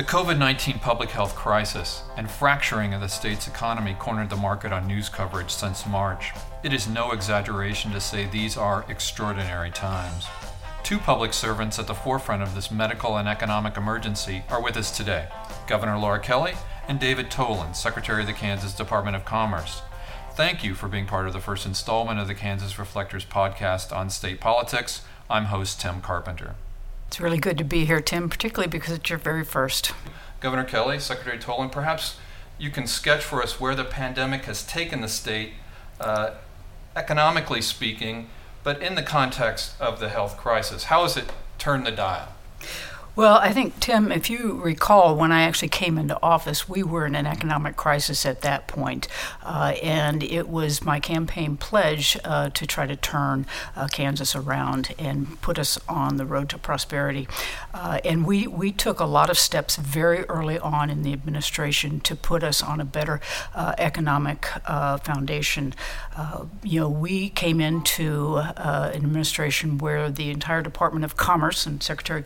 The COVID 19 public health crisis and fracturing of the state's economy cornered the market on news coverage since March. It is no exaggeration to say these are extraordinary times. Two public servants at the forefront of this medical and economic emergency are with us today Governor Laura Kelly and David Toland, Secretary of the Kansas Department of Commerce. Thank you for being part of the first installment of the Kansas Reflectors podcast on state politics. I'm host Tim Carpenter. It's really good to be here, Tim, particularly because it's your very first. Governor Kelly, Secretary Toland, perhaps you can sketch for us where the pandemic has taken the state, uh, economically speaking, but in the context of the health crisis. How has it turned the dial? Well, I think, Tim, if you recall, when I actually came into office, we were in an economic crisis at that point, uh, and it was my campaign pledge uh, to try to turn uh, Kansas around and put us on the road to prosperity. Uh, and we, we took a lot of steps very early on in the administration to put us on a better uh, economic uh, foundation. you know, we came into an administration where the entire Department of Commerce and Secretary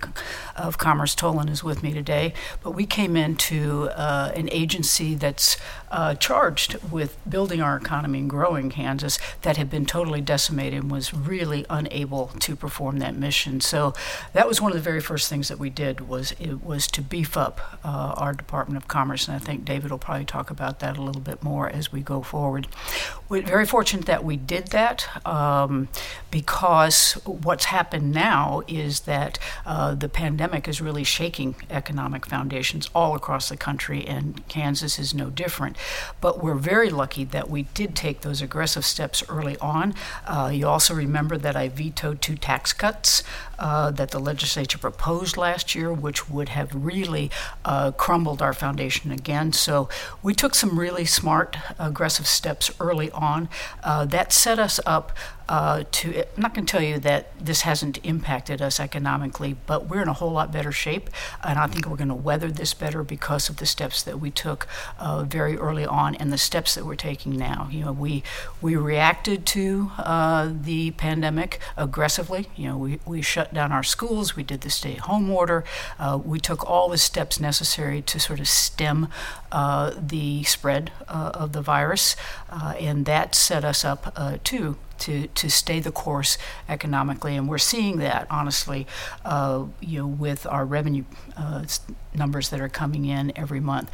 of of Commerce, Toland, is with me today. But we came into uh, an agency that's uh, charged with building our economy and growing Kansas that had been totally decimated and was really unable to perform that mission. So that was one of the very first things that we did was it was to beef up uh, our Department of Commerce, and I think David will probably talk about that a little bit more as we go forward. We're very fortunate that we did that um, because what's happened now is that uh, the pandemic is really shaking economic foundations all across the country, and Kansas is no different. But we're very lucky that we did take those aggressive steps early on. Uh, you also remember that I vetoed two tax cuts uh, that the legislature proposed last year, which would have really uh, crumbled our foundation again. So we took some really smart, aggressive steps early on. Uh, that set us up uh, to I'm not going to tell you that this hasn't impacted us economically, but we're in a whole lot better shape, and I think we're going to weather this better because of the steps that we took uh, very early on and the steps that we're taking now. You know, we we reacted to the pandemic aggressively. You know, we, we shut down our schools, we did the stay-home order, uh, we took all the steps necessary to sort of stem uh, the spread uh, of the virus, and that set us up too to, to stay the course economically. And we're seeing that, honestly, uh, you know, with our revenue uh, numbers that are coming in every month.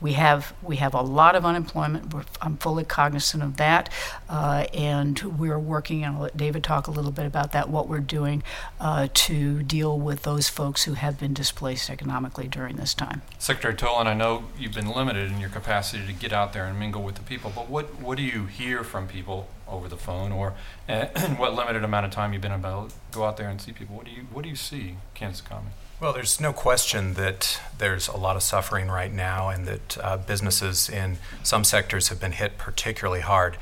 We have we have a lot of unemployment. We're, I'm fully cognizant of that, uh, and we're working. And I'll let David talk a little bit about that. What we're doing uh, to deal with those folks who have been displaced economically during this time. Secretary Toland, I know you've been limited in your capacity to get out there and mingle with the people, but what what do you hear from people over the phone, or uh, what limited amount of time you've been able to go out there and see people? What do you what do you see Kansas? Well, there's no question that there's a lot of suffering right now, and that uh, businesses in some sectors have been hit particularly hard.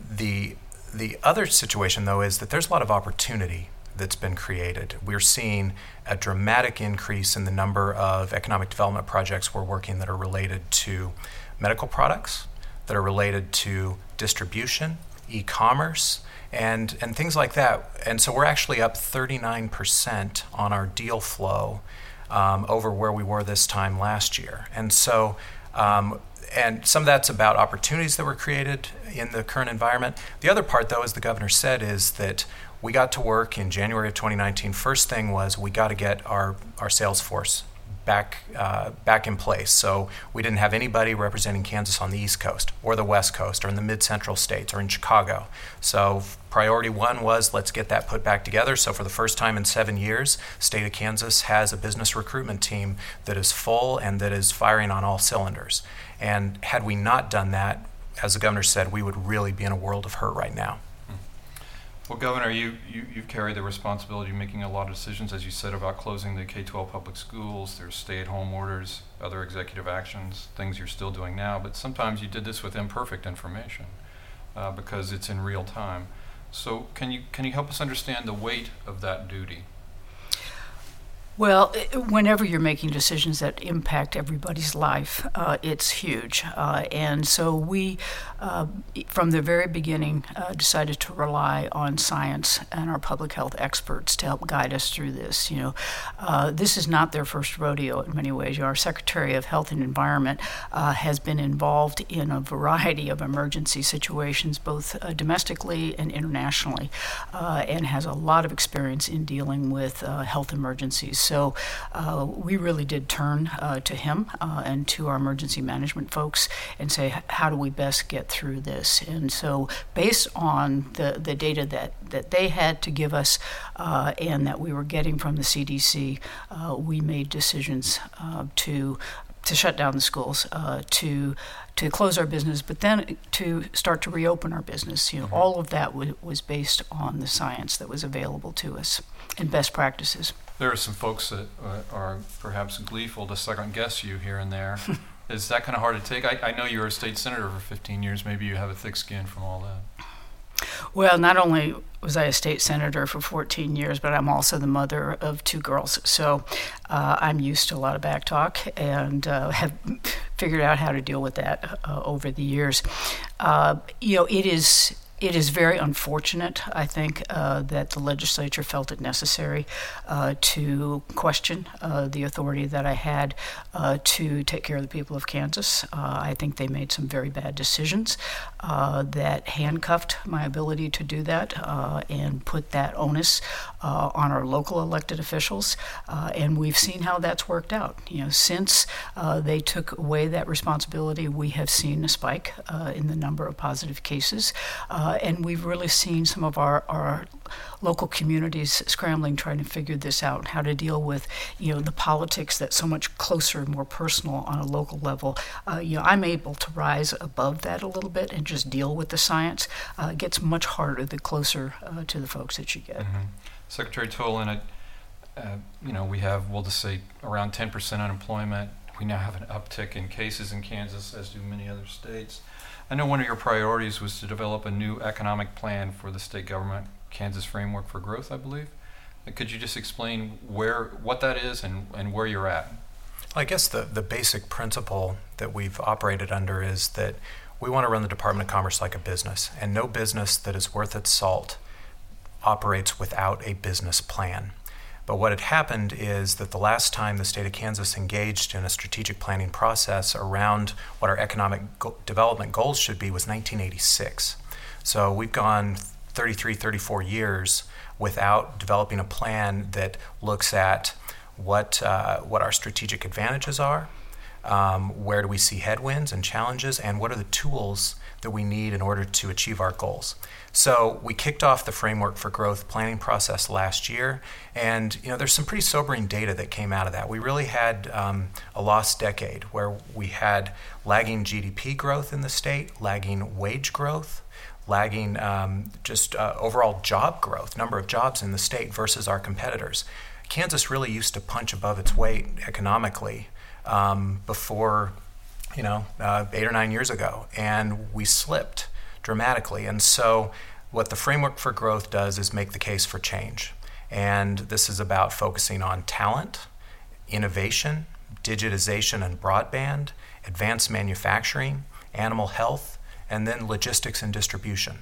The the other situation, though, is that there's a lot of opportunity that's been created. We're seeing a dramatic increase in the number of economic development projects we're working that are related to medical products, that are related to distribution, e commerce, and and things like that. And so we're actually up 39% on our deal flow um, over where we were this time last year. And so. Um, and some of that's about opportunities that were created in the current environment. The other part, though, as the governor said, is that we got to work in January of 2019. First thing was we got to get our, our sales force back uh, back in place. So we didn't have anybody representing Kansas on the East Coast or the West Coast or in the Mid Central states or in Chicago. So priority one was let's get that put back together. So for the first time in seven years, state of Kansas has a business recruitment team that is full and that is firing on all cylinders. And had we not done that, as the governor said, we would really be in a world of hurt right now. Well, Governor, you, you, you've carried the responsibility of making a lot of decisions, as you said, about closing the K 12 public schools. There's stay at home orders, other executive actions, things you're still doing now. But sometimes you did this with imperfect information uh, because it's in real time. So, can you, can you help us understand the weight of that duty? Well, whenever you're making decisions that impact everybody's life, uh, it's huge. Uh, and so we, uh, from the very beginning, uh, decided to rely on science and our public health experts to help guide us through this. You know, uh, this is not their first rodeo in many ways. Our Secretary of Health and Environment uh, has been involved in a variety of emergency situations, both domestically and internationally, and has a lot of experience in dealing with health emergencies. So uh, we really did turn uh, to him uh, and to our emergency management folks and say, how do we best get through this? And so, based on the, the data that, that they had to give us uh, and that we were getting from the CDC, uh, we made decisions uh, to to shut down the schools, uh, to to close our business, but then to start to reopen our business. You know, mm-hmm. all of that w- was based on the science that was available to us and best practices. There are some folks that uh, are perhaps gleeful to second guess you here and there. Is that kind of hard to take? I, I know you were a state senator for 15 years. Maybe you have a thick skin from all that. Well, not only was I a state senator for 14 years, but I'm also the mother of two girls. So uh, I'm used to a lot of back talk and uh, have figured out how to deal with that uh, over the years. Uh, you know, it is it is very unfortunate, I think, uh, that the legislature felt it necessary uh, to question uh, the authority that I had uh, to take care of the people of Kansas. Uh, I think they made some very bad decisions uh, that handcuffed my ability to do that and put that onus on our local elected officials. and we've seen how that's worked out. You know, since they took away that responsibility, we have seen a spike in the number of positive cases. Uh, and we've really seen some of our, our local communities scrambling, trying to figure this out, how to deal with, you know, the politics that's so much closer and more personal on a local level. Uh, you know, I'm able to rise above that a little bit and just deal with the science. Uh, it gets much harder the closer uh, to the folks that you get. Mm-hmm. Secretary Toland, uh, you know, we have, we'll just say, around 10% unemployment. We now have an uptick in cases in Kansas, as do many other states. I know one of your priorities was to develop a new economic plan for the state government, Kansas Framework for Growth, I believe. Could you just explain where what that is and, and where you're at? I guess the, the basic principle that we've operated under is that we want to run the Department of Commerce like a business, and no business that is worth its salt operates without a business plan. But what had happened is that the last time the state of Kansas engaged in a strategic planning process around what our economic go- development goals should be was 1986. So we've gone 33, 34 years without developing a plan that looks at what, uh, what our strategic advantages are, um, where do we see headwinds and challenges, and what are the tools that we need in order to achieve our goals. So we kicked off the framework for growth planning process last year, and you know there's some pretty sobering data that came out of that. We really had um, a lost decade where we had lagging GDP growth in the state, lagging wage growth, lagging um, just uh, overall job growth, number of jobs in the state versus our competitors. Kansas really used to punch above its weight economically um, before, you know, uh, eight or nine years ago, and we slipped dramatically. And so, what the framework for growth does is make the case for change. And this is about focusing on talent, innovation, digitization and broadband, advanced manufacturing, animal health, and then logistics and distribution.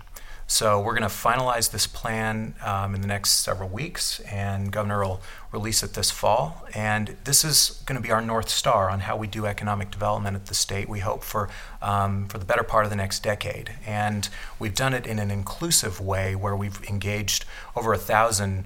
So we're going to finalize this plan um, in the next several weeks, and Governor will release it this fall. And this is going to be our north star on how we do economic development at the state. We hope for um, for the better part of the next decade, and we've done it in an inclusive way where we've engaged over a thousand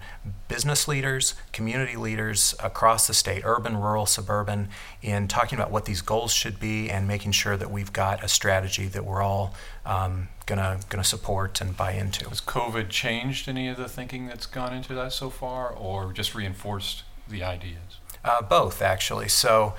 business leaders, community leaders across the state, urban, rural, suburban, in talking about what these goals should be and making sure that we've got a strategy that we're all um, gonna gonna support and buy into. Has COVID changed any of the thinking that's gone into that so far, or just reinforced the ideas? Uh, both, actually. So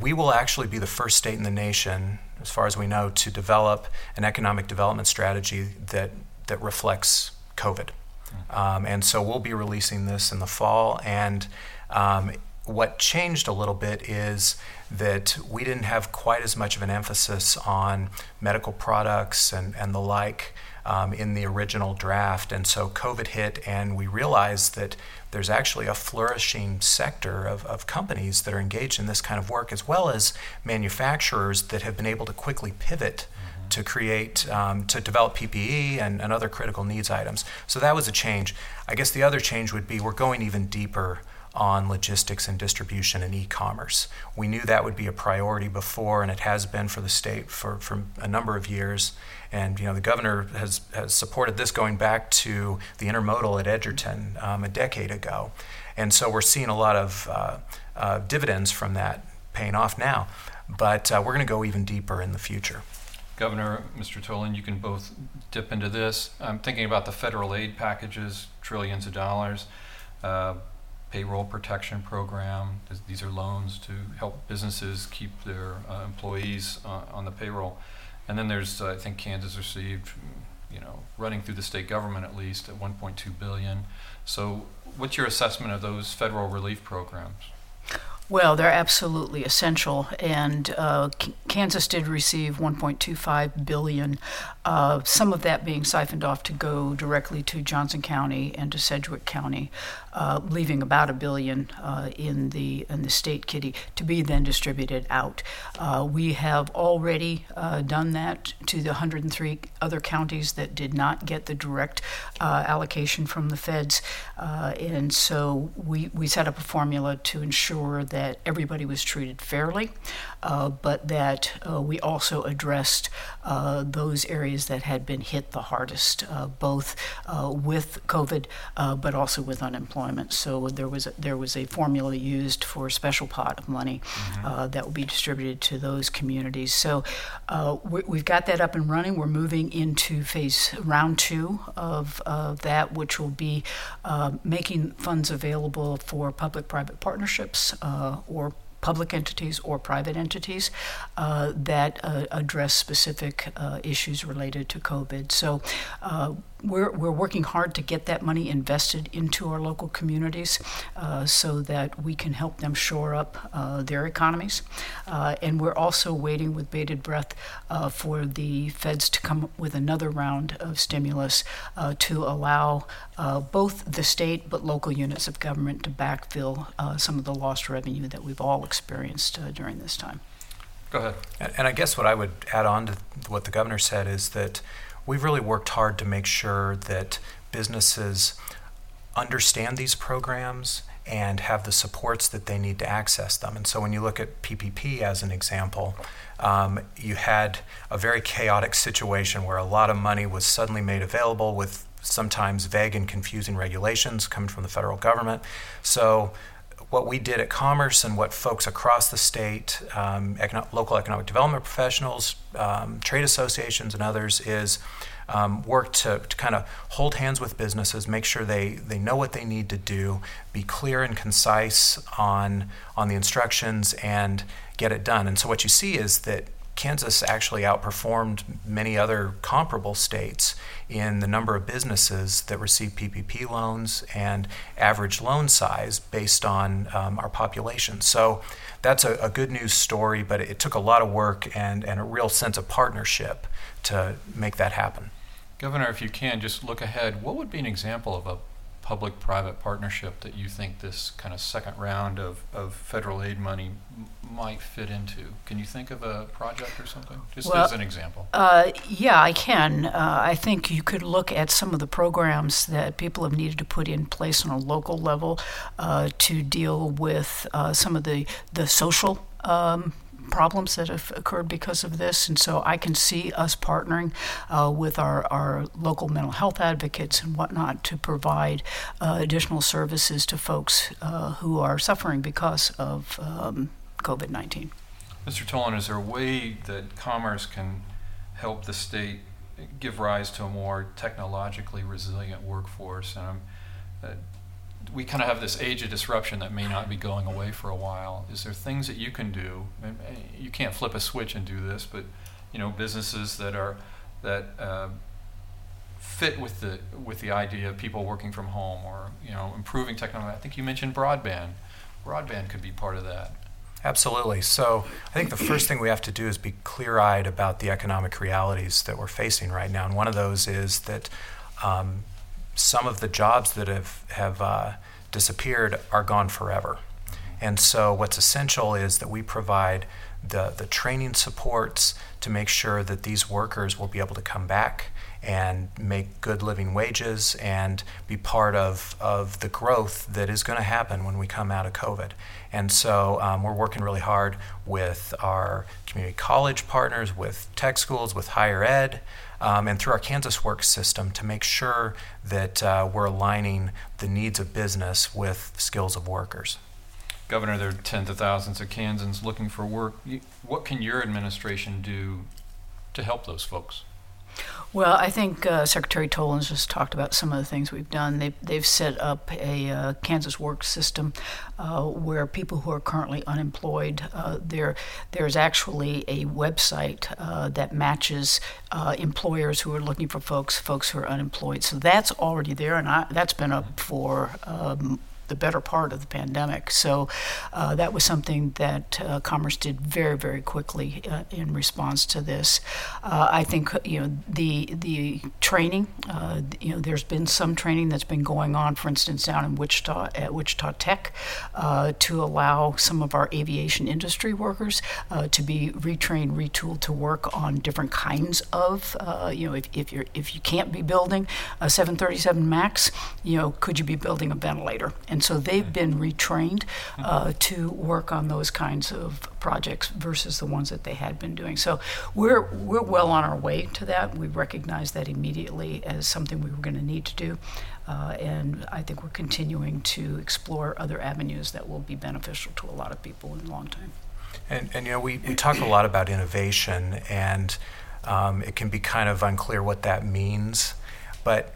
we will actually be the first state in the nation, as far as we know, to develop an economic development strategy that that reflects COVID. Mm-hmm. Um, and so we'll be releasing this in the fall. And um, what changed a little bit is that we didn't have quite as much of an emphasis on medical products and, and the like um, in the original draft. And so COVID hit, and we realized that there's actually a flourishing sector of, of companies that are engaged in this kind of work, as well as manufacturers that have been able to quickly pivot mm-hmm. to create, um, to develop PPE and, and other critical needs items. So that was a change. I guess the other change would be we're going even deeper on logistics and distribution and e-commerce. We knew that would be a priority before, and it has been for the state for, for a number of years. And you know, the governor has, has supported this going back to the intermodal at Edgerton um, a decade ago. And so we're seeing a lot of uh, uh, dividends from that paying off now. But uh, we're going to go even deeper in the future. Governor, Mr. Toland, you can both dip into this. I'm thinking about the federal aid packages, trillions of dollars. Payroll protection program. These are loans to help businesses keep their uh, employees uh, on the payroll. And then there's, uh, I think Kansas received, you know, running through the state government at least at 1.2 billion. So, what's your assessment of those federal relief programs? Well, they're absolutely essential, and uh, Kansas did receive 1.25 billion. Uh, some of that being siphoned off to go directly to Johnson County and to Sedgwick County, uh, leaving about a billion uh, in the in the state kitty to be then distributed out. Uh, we have already uh, done that to the 103 other counties that did not get the direct allocation from the feds, and so we we set up a formula to ensure that everybody was treated fairly, uh, but that uh, we also addressed uh, those areas that had been hit the hardest, uh, both uh, with COVID, but also with unemployment. So there was a, there was a formula used for a special pot of money mm-hmm. that will be distributed to those communities. So we, have got that up and running. We're moving into phase round two of that, which will be making funds available for public-private partnerships uh, or public entities or private entities uh, that uh, address specific uh, issues related to COVID. So uh, we're, we're working hard to get that money invested into our local communities uh, so that we can help them shore up uh, their economies. Uh, and we're also waiting with bated breath uh, for the feds to come up with another round of stimulus uh, to allow uh, both the state but local units of government to backfill some of the lost revenue that we've all experienced during this time. Go ahead. And, and I guess what I would add on to what the governor said is that we've really worked hard to make sure that businesses understand these programs and have the supports that they need to access them. And so when you look at PPP as an example, um, you had a very chaotic situation where a lot of money was suddenly made available with sometimes vague and confusing regulations coming from the federal government. So what we did at Commerce and what folks across the state, um, econo- local economic development professionals, um, trade associations, and others is um, work to, to kind of hold hands with businesses, make sure they, they know what they need to do, be clear and concise on, on the instructions, and get it done. And so what you see is that Kansas actually outperformed many other comparable states in the number of businesses that receive PPP loans and average loan size based on um, our population. So that's a, a, good news story, but it took a lot of work and, and a real sense of partnership to make that happen. Governor, if you can, just look ahead. What would be an example of a public private partnership that you think this kind of second round of, of federal aid money m- might fit into? Can you think of a project or something? Just well, as an example. Uh, yeah, I can. Uh, I think you could look at some of the programs that people have needed to put in place on a local level uh, to deal with uh, some of the, the social um, problems that have occurred because of this. And so I can see us partnering uh, with our, our local mental health advocates and whatnot to provide uh, additional services to folks uh, who are suffering because of um, COVID 19. Mr. Toland, is there a way that commerce can help the state give rise to a more technologically resilient workforce? And uh, we kind of have this age of disruption that may not be going away for a while. Is there things that you can do? You can't flip a switch and do this, but you know, businesses that are that uh, fit with the with the idea of people working from home or you know improving technology. I think you mentioned broadband. Broadband could be part of that. Absolutely. So I think the first thing we have to do is be clear eyed about the economic realities that we're facing right now. And one of those is that um, some of the jobs that have, have uh, disappeared are gone forever. And so what's essential is that we provide the, the training supports to make sure that these workers will be able to come back and make good living wages and be part of, of the growth that is going to happen when we come out of COVID. And so um, we're working really hard with our community college partners, with tech schools, with higher ed, um, and through our Kansas Works system to make sure that uh, we're aligning the needs of business with skills of workers. Governor, there are tens of thousands of Kansans looking for work. What can your administration do to help those folks? Well, I think uh, Secretary Toland's just talked about some of the things we've done. They've, they've set up a uh, Kansas Work system uh, where people who are currently unemployed, uh, there, there's actually a website uh, that matches uh, employers who are looking for folks, folks who are unemployed. So that's already there, and I, that's been up for um, the better part of the pandemic. So uh, that was something that uh, Commerce did very, very quickly uh, in response to this. Uh, I think you know the the training. Uh, you know, there's been some training that's been going on, for instance, down in Wichita at Wichita Tech, uh, to allow some of our aviation industry workers to be retrained, retooled to work on different kinds of. you know, if, if you if you can't be building a 737 Max, you know, could you be building a ventilator? And and so they've been retrained uh, to work on those kinds of projects versus the ones that they had been doing. So we're we're well on our way to that. We recognize that immediately as something we were going to need to do, uh, and I think we're continuing to explore other avenues that will be beneficial to a lot of people in the long time. And, and you know, we, we talk a lot about innovation, and um, it can be kind of unclear what that means. But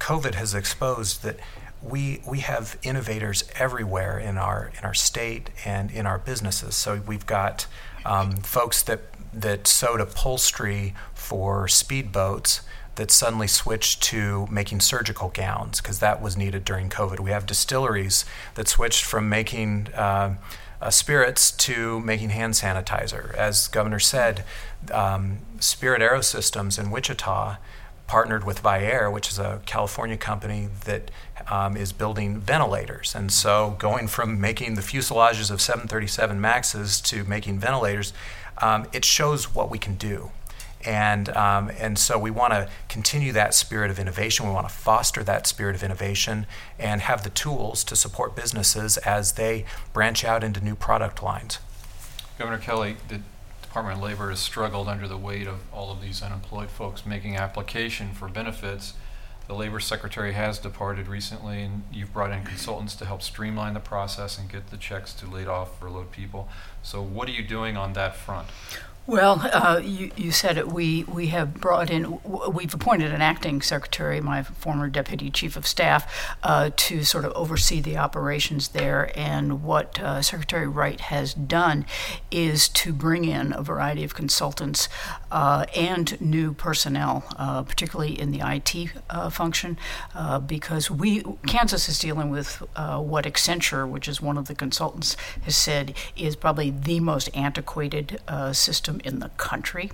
COVID has exposed that we we have innovators everywhere in our in our state and in our businesses. So we've got um, folks that that sewed upholstery for speedboats that suddenly switched to making surgical gowns because that was needed during COVID. We have distilleries that switched from making uh, uh, spirits to making hand sanitizer. As Governor said, um, Spirit Aerosystems in Wichita partnered with Vyaire, which is a California company that um, is building ventilators. And so, going from making the fuselages of 737 Maxes to making ventilators, um, it shows what we can do. And, um, and so we want to continue that spirit of innovation. We want to foster that spirit of innovation and have the tools to support businesses as they branch out into new product lines. Governor Kelly, the Department of Labor has struggled under the weight of all of these unemployed folks making application for benefits the labor secretary has departed recently, and you've brought in consultants to help streamline the process and get the checks to laid off furloughed people. So, what are you doing on that front? Well, uh, you, you said it. We, we have brought in, we've appointed an acting secretary, my former deputy chief of staff, uh, to sort of oversee the operations there. And what uh, Secretary Wright has done is to bring in a variety of consultants uh, and new personnel, uh, particularly in the IT uh, function, because we, Kansas is dealing with what Accenture, which is one of the consultants, has said is probably the most antiquated system in the country.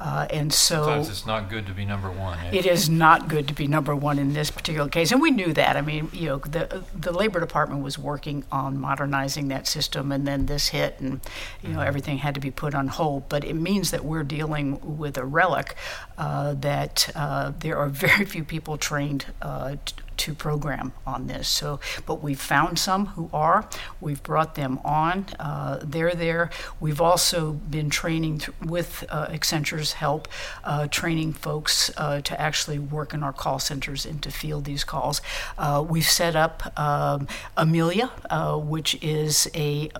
Uh, and so Sometimes it's not good to be number one. Eh? It is not good to be number one in this particular case, and we knew that. I mean, you know, the the labor department was working on modernizing that system, and then this hit, and you know, mm-hmm. everything had to be put on hold. But it means that we're dealing with a relic uh, that uh, there are very few people trained uh, to program on this. So, but we've found some who are. We've brought them on. Uh, they're there. We've also been training th- with uh, Accenture's help, uh, training folks uh, to actually work in our call centers and to field these calls. Uh, we've set up um, Amelia, uh, which is a,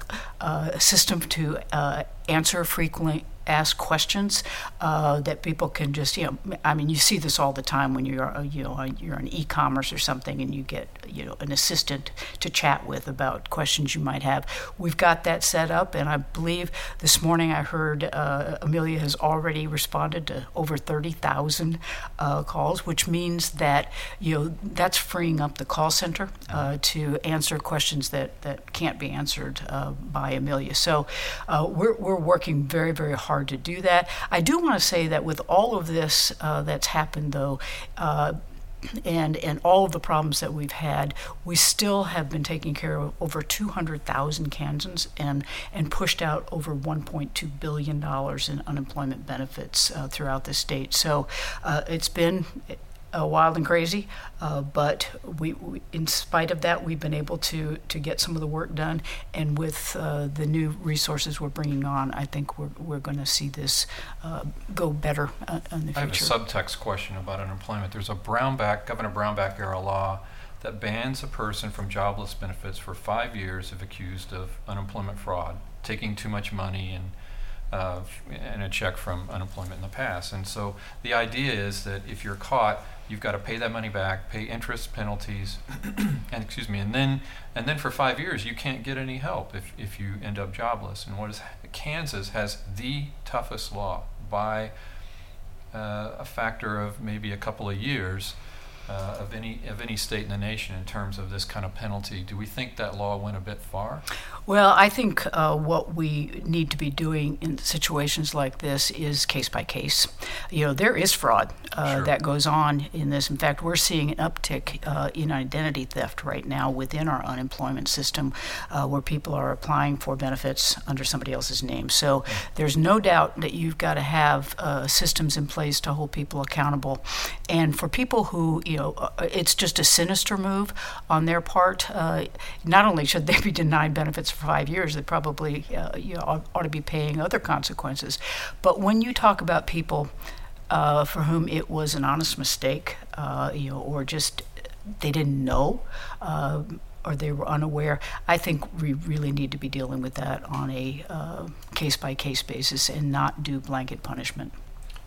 a system to answer frequently ask questions uh, that people can just you know I mean you see this all the time when you're uh, you know you're on e-commerce or something and you get you know an assistant to chat with about questions you might have. We've got that set up, and I believe this morning I heard uh, Amelia has already responded to over thirty thousand uh, calls, which means that you know that's freeing up the call center uh, to answer questions that that can't be answered uh, by Amelia. So we're we're working very very hard hard to do that. I do want to say that with all of this uh, that's happened, though, uh, and and all of the problems that we've had, we still have been taking care of over 200,000 Kansans and and pushed out over 1.2 billion dollars in unemployment benefits uh, throughout the state. So uh, it's been uh, wild and crazy, uh, but we, we, in spite of that, we've been able to to get some of the work done. And with uh, the new resources we're bringing on, I think we're we're going to see this uh, go better uh, in the future. I have a subtext question about unemployment. There's a Brownback Governor Brownback era law that bans a person from jobless benefits for five years if accused of unemployment fraud, taking too much money and and a check from unemployment in the past. And so the idea is that if you're caught, you've got to pay that money back, pay interest, penalties, and excuse me, and then and then for five years you can't get any help if, if you end up jobless. And what is Kansas has the toughest law by uh, a factor of maybe a couple of years uh, of any of any state in the nation in terms of this kind of penalty. Do we think that law went a bit far? Well, I think uh, what we need to be doing in situations like this is case by case. You know, there is fraud uh, sure. that goes on in this. In fact, we're seeing an uptick uh, in identity theft right now within our unemployment system, uh, where people are applying for benefits under somebody else's name. So there's no doubt that you've got to have uh, systems in place to hold people accountable, and for people who you know, uh, it's just a sinister move on their part. Uh, not only should they be denied benefits for five years, they probably uh, you know, ought, to be paying other consequences. But when you talk about people uh, for whom it was an honest mistake, uh, you know, or just they didn't know uh, or they were unaware. I think we really need to be dealing with that on a case by case basis and not do blanket punishment.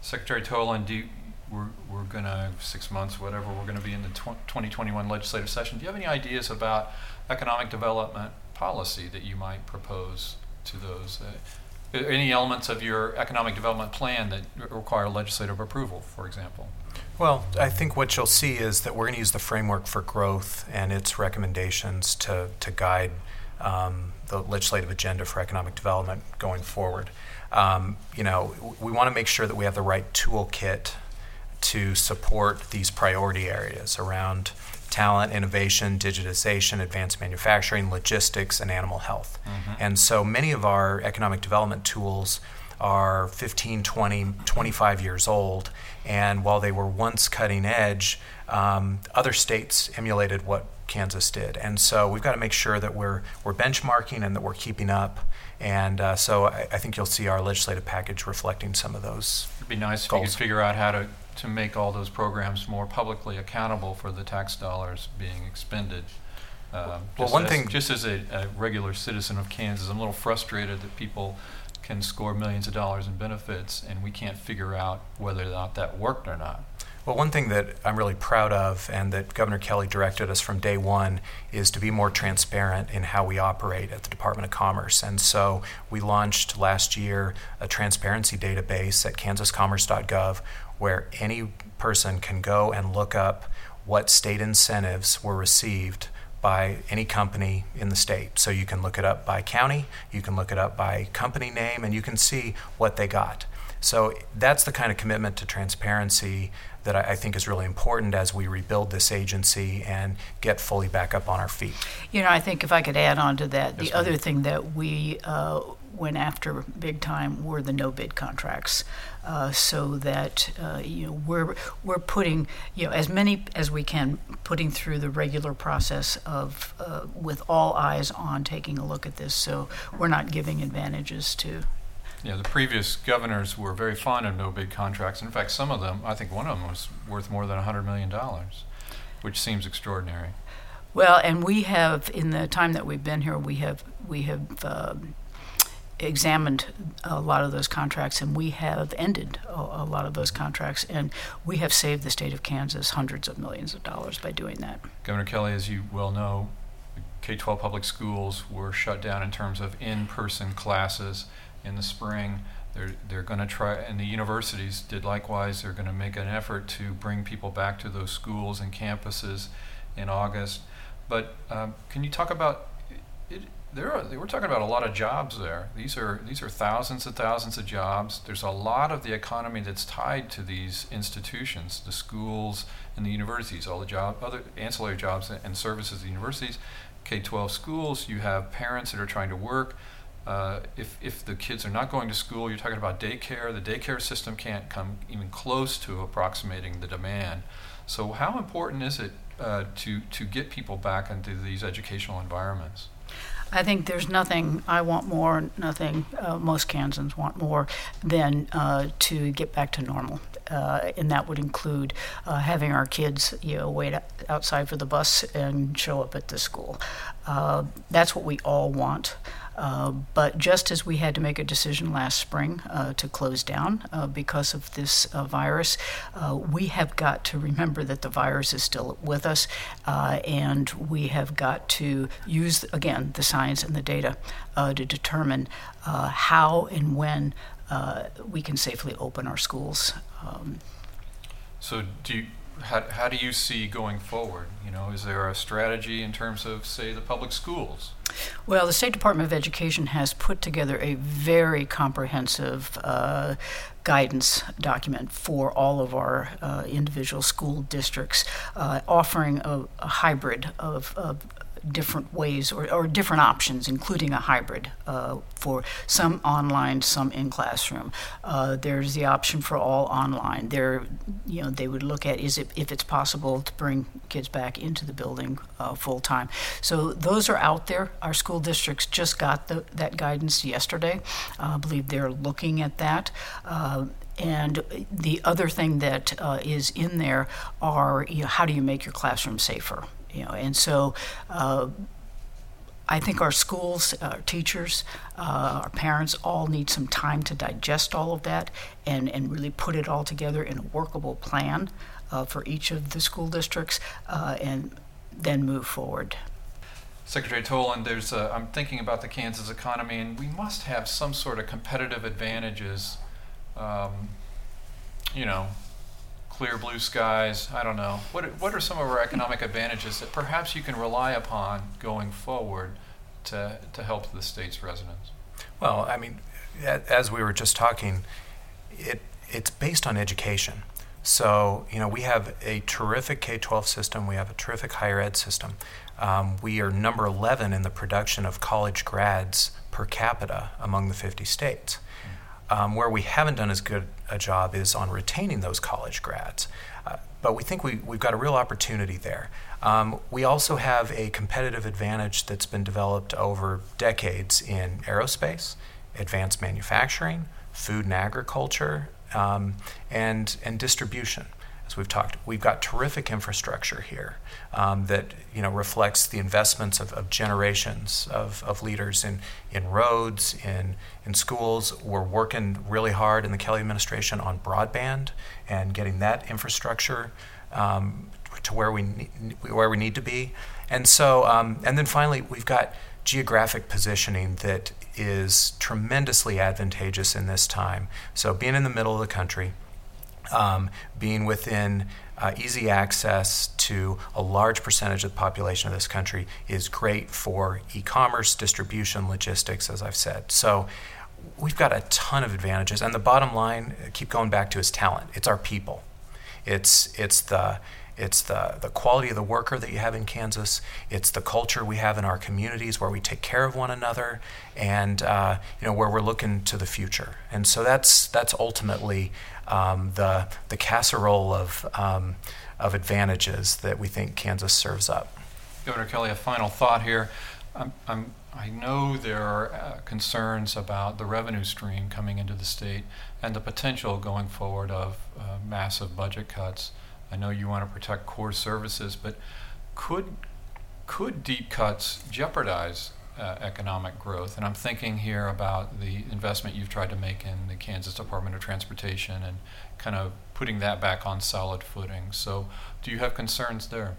Secretary Toland, do you, we're, we're going to, six months, whatever, we're going to be in the tw- 2021 legislative session. Do you have any ideas about economic development policy that you might propose to those? Uh, any elements of your economic development plan that require legislative approval, for example? Well, I think what you'll see is that we're going to use the framework for growth and its recommendations to, to guide um, the legislative agenda for economic development going forward. Um, you know, we want to make sure that we have the right toolkit to support these priority areas around talent, innovation, digitization, advanced manufacturing, logistics, and animal health. Mm-hmm. And so many of our economic development tools are 15, 20, 25 years old. And while they were once cutting edge, um, other states emulated what Kansas did. And so we've got to make sure that we're, we're benchmarking and that we're keeping up. And uh, so I, I, think you'll see our legislative package reflecting some of those. It'd be nice goals. if you could figure out how to to make all those programs more publicly accountable for the tax dollars being expended. Um, well, one as, thing, just as a, a, regular citizen of Kansas, I'm a little frustrated that people can score millions of dollars in benefits and we can't figure out whether or not that worked or not. Well, one thing that I'm really proud of and that Governor Kelly directed us from day one is to be more transparent in how we operate at the Department of Commerce. And so we launched last year a transparency database at kansascommerce.gov where any person can go and look up what state incentives were received by any company in the state. So you can look it up by county, you can look it up by company name, and you can see what they got. So that's the kind of commitment to transparency that I, think is really important as we rebuild this agency and get fully back up on our feet. You know, I think if I could add on to that, yes, the other thing that we uh, went after big time were the no bid contracts, uh, so that uh, you know we're we're putting you know as many as we can putting through the regular process of uh, with all eyes on taking a look at this. So we're not giving advantages to. Yeah, the previous governors were very fond of no bid contracts. In fact, some of them, I think one of them was worth more than $100 million, which seems extraordinary. Well, and we have, in the time that we've been here, we have we have um, examined a lot of those contracts and we have ended a, a, lot of those contracts and we have saved the state of Kansas hundreds of millions of dollars by doing that. Governor Kelly, as you well know, K 12 public schools were shut down in terms of in person classes in the spring. They're, they're going to try, and the universities did likewise. They're going to make an effort to bring people back to those schools and campuses in August. But um, can you talk about it? There are, we're talking about a lot of jobs there. These are these are thousands and thousands of jobs. There's a lot of the economy that's tied to these institutions, the schools and the universities, all the job, other ancillary jobs and services, the universities, K-12 schools. You have parents that are trying to work. Uh, if, if the kids are not going to school, you're talking about daycare. The daycare system can't come even close to approximating the demand. So, how important is it uh, to, to get people back into these educational environments? I think there's nothing I want more, nothing uh, most Kansans want more than uh, to get back to normal. Uh, and that would include uh, having our kids, you know, wait outside for the bus and show up at the school. Uh, that's what we all want. Uh, but just as we had to make a decision last spring uh, to close down uh, because of this uh, virus, uh, we have got to remember that the virus is still with us, and we have got to use, again, the science and the data to determine how and when we can safely open our schools. Um, so, do you how, how do you see going forward? You know, is there a strategy in terms of, say, the public schools? Well, the State Department of Education has put together a very comprehensive uh, guidance document for all of our uh, individual school districts, uh, offering a, a hybrid of, of different ways or, or different options, including a hybrid uh, for some online, some in classroom. Uh, there's the option for all online. There, you know, they would look at is it if it's possible to bring kids back into the building uh, full time. So those are out there. Our school districts just got the, that guidance yesterday. I believe they're looking at that. Uh, and the other thing that uh, is in there are you know, how do you make your classroom safer? You know, and so uh, I think our schools, our teachers, uh, our parents all need some time to digest all of that and, and really put it all together in a workable plan uh, for each of the school districts uh, and then move forward. Secretary Toland, there's a, I'm thinking about the Kansas economy, and we must have some sort of competitive advantages. Um, you know, clear blue skies. I don't know. What, what are some of our economic advantages that perhaps you can rely upon going forward to, to help the state's residents? Well, I mean, as we were just talking, it, it's based on education. So, you know, we have a terrific K 12 system, we have a terrific higher ed system. Um, we are number 11 in the production of college grads per capita among the 50 states. Um, where we haven't done as good a job is on retaining those college grads. Uh, but we think we, we've got a real opportunity there. Um, we also have a competitive advantage that's been developed over decades in aerospace, advanced manufacturing, food and agriculture, um, and, and distribution as we've talked. We've got terrific infrastructure here um, that you know reflects the investments of, of generations of, of leaders in, in roads, in, in schools. We're working really hard in the Kelly administration on broadband and getting that infrastructure um, to where we, need, where we need to be. And so, um, and then finally, we've got geographic positioning that is tremendously advantageous in this time. So, being in the middle of the country, um, being within uh, easy access to a large percentage of the population of this country is great for e commerce, distribution, logistics, as I've said. So we've got a ton of advantages. And the bottom line, I keep going back to, is talent. It's our people. It's, it's the it's the, the quality of the worker that you have in Kansas. It's the culture we have in our communities where we take care of one another and uh, you know, where we're looking to the future. And so that's, that's ultimately um, the, the casserole of, um, of advantages that we think Kansas serves up. Governor Kelly, a final thought here. I'm, I'm, i know there are uh, concerns about the revenue stream coming into the state and the potential going forward of uh, massive budget cuts. I know you want to protect core services, but could could deep cuts jeopardize uh, economic growth. And I'm thinking here about the investment you've tried to make in the Kansas Department of Transportation and kind of putting that back on solid footing. So, do you have concerns there?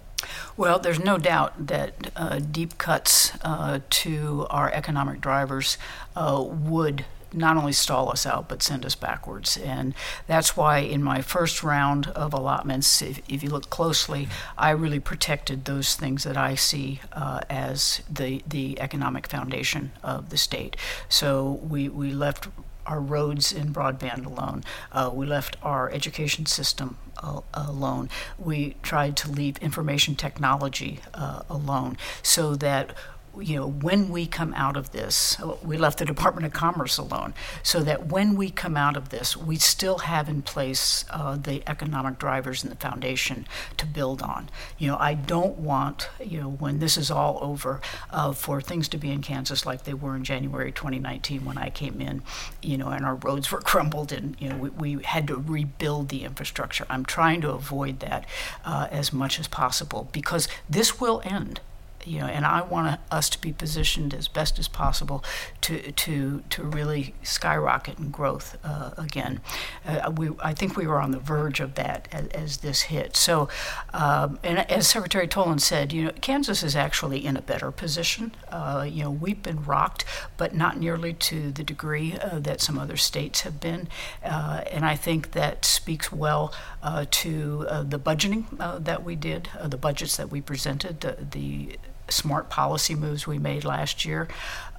Well, there's no doubt that uh, deep cuts uh, to our economic drivers uh, would not only stall us out but send us backwards. And that's why in my first round of allotments, if, if you look closely, I really protected those things that I see uh, as the the economic foundation of the state. So we we left our roads and broadband alone. Uh, we left our education system uh, alone. We tried to leave information technology uh, alone so that you know, when we come out of this, we left the Department of Commerce alone, so that when we come out of this, we still have in place uh, the economic drivers and the foundation to build on. You know, I don't want, you know, when this is all over, uh, for things to be in Kansas like they were in January 2019 when I came in, you know, and our roads were crumbled and, you know, we, we had to rebuild the infrastructure. I'm trying to avoid that uh, as much as possible because this will end you know, and I want us to be positioned as best as possible to to to really skyrocket in growth uh, again. Uh, we, I think we were on the verge of that as, as this hit. So, um, and as Secretary Toland said, you know, Kansas is actually in a better position. Uh, you know, we've been rocked, but not nearly to the degree uh, that some other states have been, uh, and I think that speaks well uh, to the budgeting that we did, the budgets that we presented, the, the smart policy moves we made last year.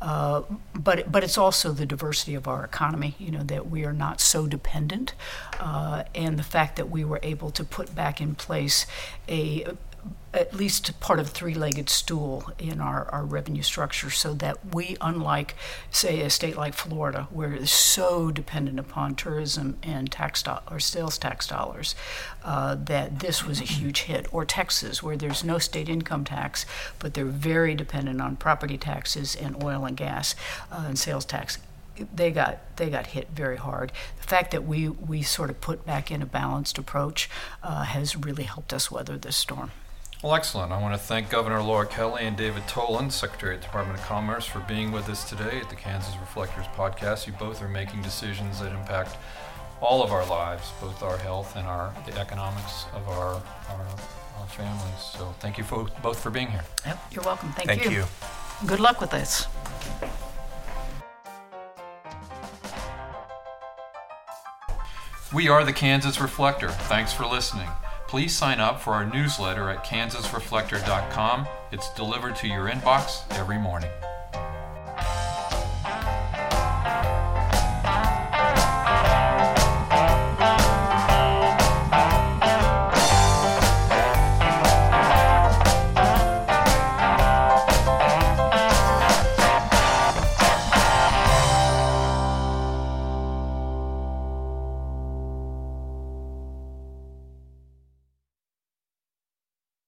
Uh, but but it's also the diversity of our economy. You know that we are not so dependent, uh, and the fact that we were able to put back in place a at least part of three-legged stool in our, our revenue structure so that we unlike say a state like florida where it's so dependent upon tourism and tax do- or sales tax dollars uh, that this was a huge hit or texas where there's no state income tax but they're very dependent on property taxes and oil and gas uh, and sales tax they got they got hit very hard. The fact that we we sort of put back in a balanced approach uh, has really helped us weather this storm. Well, excellent. I want to thank Governor Laura Kelly and David Toland, Secretary of the Department of Commerce, for being with us today at the Kansas Reflectors podcast. You both are making decisions that impact all of our lives, both our health and our the economics of our, our, our families. So thank you for, both for being here. Yep, you're welcome. Thank, thank you. you. Good luck with this. We are the Kansas Reflector. Thanks for listening. Please sign up for our newsletter at kansasreflector.com. It's delivered to your inbox every morning.